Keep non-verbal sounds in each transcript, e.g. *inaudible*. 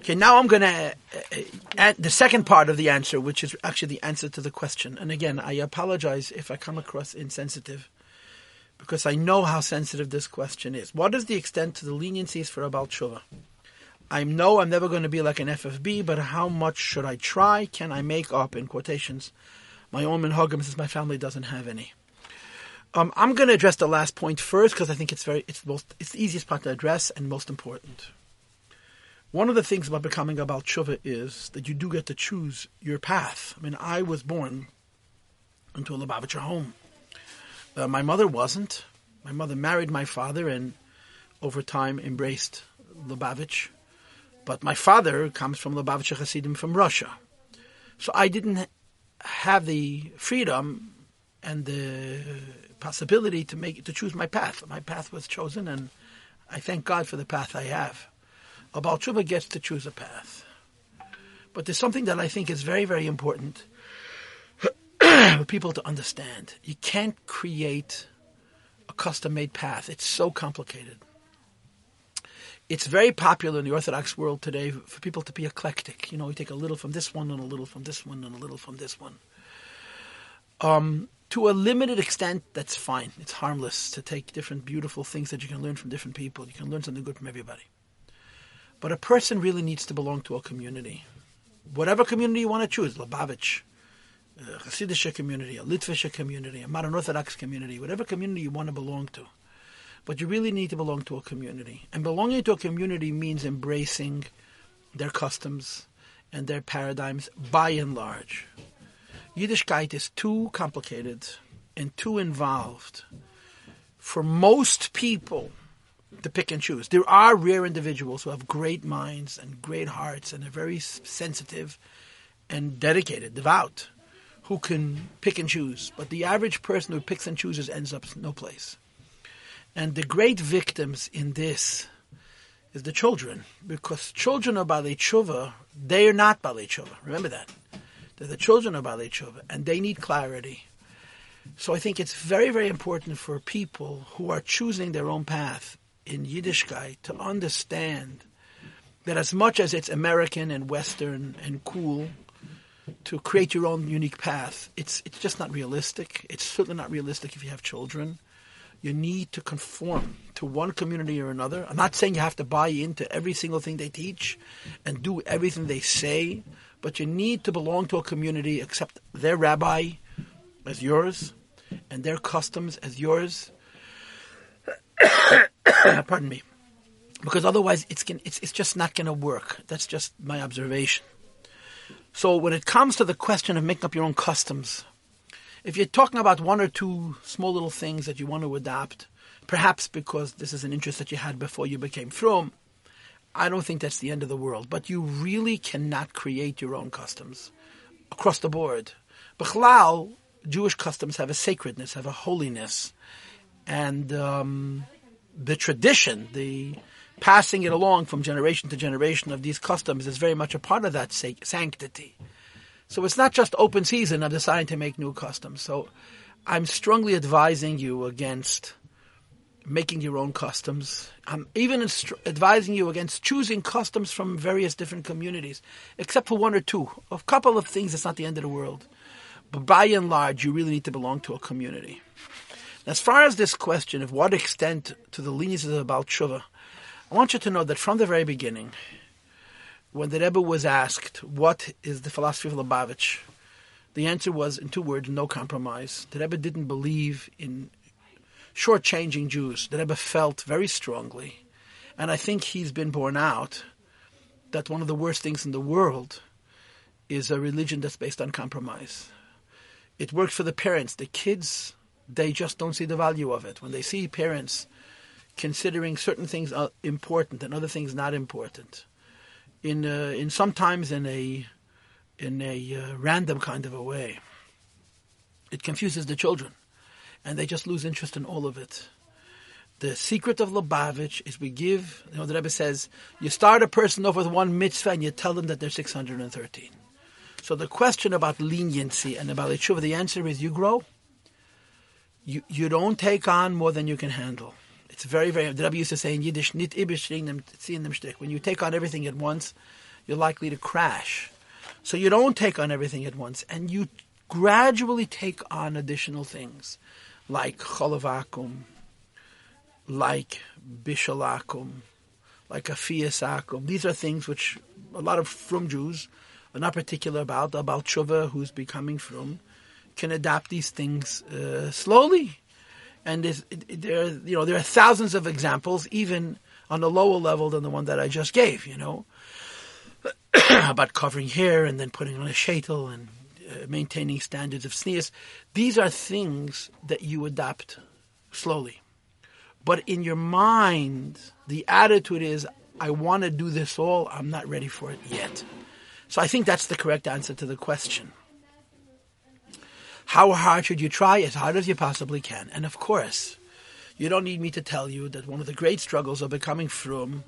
Okay, now I'm going to add the second part of the answer, which is actually the answer to the question. And again, I apologize if I come across insensitive, because I know how sensitive this question is. What is the extent to the leniencies for a Baal I know I'm never going to be like an FFB, but how much should I try? Can I make up, in quotations, my own minhagim since my family doesn't have any? Um, I'm going to address the last point first because I think it's very it's most it's the easiest part to address and most important. One of the things about becoming a Baal is that you do get to choose your path. I mean, I was born into a Lubavitcher home. Uh, my mother wasn't. My mother married my father and over time embraced Lubavitch. But my father comes from Lubavitcher Hasidim from Russia. So I didn't have the freedom and the possibility to make to choose my path. My path was chosen, and I thank God for the path I have. A Baal gets to choose a path. But there's something that I think is very, very important *coughs* for people to understand. You can't create a custom-made path. It's so complicated. It's very popular in the Orthodox world today for people to be eclectic. You know, you take a little from this one and a little from this one and a little from this one. Um, to a limited extent, that's fine. It's harmless to take different beautiful things that you can learn from different people. You can learn something good from everybody. But a person really needs to belong to a community. Whatever community you want to choose, Lubavitch, uh, a Hasidic community, a Litvish community, a modern Orthodox community, whatever community you want to belong to. But you really need to belong to a community. And belonging to a community means embracing their customs and their paradigms by and large. Yiddishkeit is too complicated and too involved for most people to pick and choose. There are rare individuals who have great minds and great hearts and are very sensitive and dedicated, devout, who can pick and choose. But the average person who picks and chooses ends up no place. And the great victims in this is the children, because children of Balei Tshuva, they are not Balei Tshuva. Remember that. They're the children of Balei Tshuva, and they need clarity. So I think it's very, very important for people who are choosing their own path in Yiddishkeit to understand that as much as it's American and Western and cool to create your own unique path, it's it's just not realistic. It's certainly not realistic if you have children. You need to conform to one community or another. I'm not saying you have to buy into every single thing they teach and do everything they say, but you need to belong to a community, accept their rabbi as yours and their customs as yours *coughs* Pardon me. Because otherwise, it's, it's, it's just not going to work. That's just my observation. So when it comes to the question of making up your own customs, if you're talking about one or two small little things that you want to adopt, perhaps because this is an interest that you had before you became frum, I don't think that's the end of the world. But you really cannot create your own customs across the board. Bechlal, Jewish customs have a sacredness, have a holiness, and um, the tradition, the passing it along from generation to generation of these customs is very much a part of that sanctity. So it's not just open season of deciding to make new customs. So I'm strongly advising you against making your own customs. I'm even advising you against choosing customs from various different communities, except for one or two. A couple of things, it's not the end of the world. But by and large, you really need to belong to a community. As far as this question of what extent to the leniency of Baal Tshuva, I want you to know that from the very beginning, when the Rebbe was asked, what is the philosophy of Lubavitch, the answer was, in two words, no compromise. The Rebbe didn't believe in shortchanging Jews. The Rebbe felt very strongly, and I think he's been borne out, that one of the worst things in the world is a religion that's based on compromise. It works for the parents. The kids they just don't see the value of it. When they see parents considering certain things important and other things not important, in uh, in sometimes in a in a uh, random kind of a way, it confuses the children, and they just lose interest in all of it. The secret of Lubavitch is we give, you know, the Rebbe says, you start a person off with one mitzvah and you tell them that they're 613. So the question about leniency and about tshuva, the answer is you grow you, you don't take on more than you can handle. It's very, very, the used to say in Yiddish, nit them shtick. When you take on everything at once, you're likely to crash. So you don't take on everything at once, and you gradually take on additional things, like cholov akum, like bishul akum, like afiyas akum. These are things which a lot of frum Jews are not particular about, about tshuva, who's becoming frum, can adapt these things uh, slowly. And there, you know, there are thousands of examples, even on a lower level than the one that I just gave. You know, *clears throat* about covering hair and then putting on a shaitel and uh, maintaining standards of tznius. These are things that you adopt slowly. But in your mind, the attitude is, I want to do this all, I'm not ready for it yet. So I think that's the correct answer to the question. How hard should you try? As hard as you possibly can. And of course, you don't need me to tell you that one of the great struggles of becoming frum,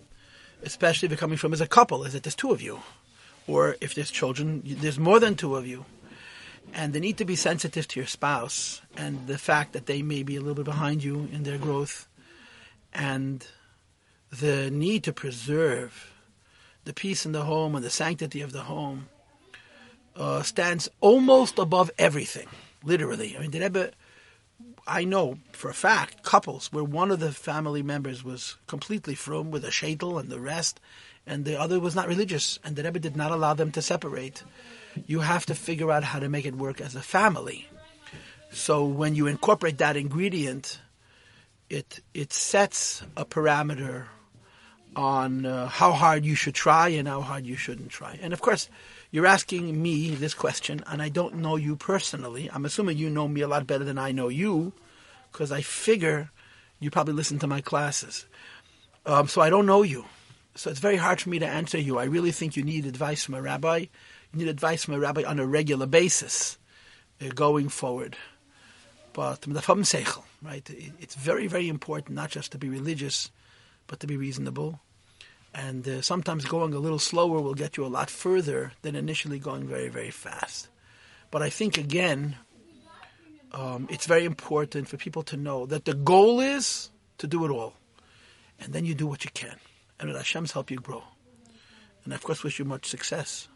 especially becoming frum as a couple, is that there's two of you. Or if there's children, there's more than two of you. And the need to be sensitive to your spouse and the fact that they may be a little bit behind you in their growth and the need to preserve the peace in the home and the sanctity of the home uh, stands almost above everything, literally. I mean, the Rebbe, I know for a fact, couples where one of the family members was completely frum with a shaitel and the rest, and the other was not religious, and the Rebbe did not allow them to separate. You have to figure out how to make it work as a family. So when you incorporate that ingredient, it it sets a parameter on uh, how hard you should try and how hard you shouldn't try. And of course, you're asking me this question, and I don't know you personally. I'm assuming you know me a lot better than I know you, because I figure you probably listen to my classes. Um, so I don't know you. So it's very hard for me to answer you. I really think you need advice from a rabbi. You need advice from a rabbi on a regular basis uh, going forward. But right? It's very, very important not just to be religious, but to be reasonable. And uh, sometimes going a little slower will get you a lot further than initially going very, very fast. But I think, again, um, it's very important for people to know that the goal is to do it all. And then you do what you can. And let Hashem's help you grow. And I, of course, wish you much success.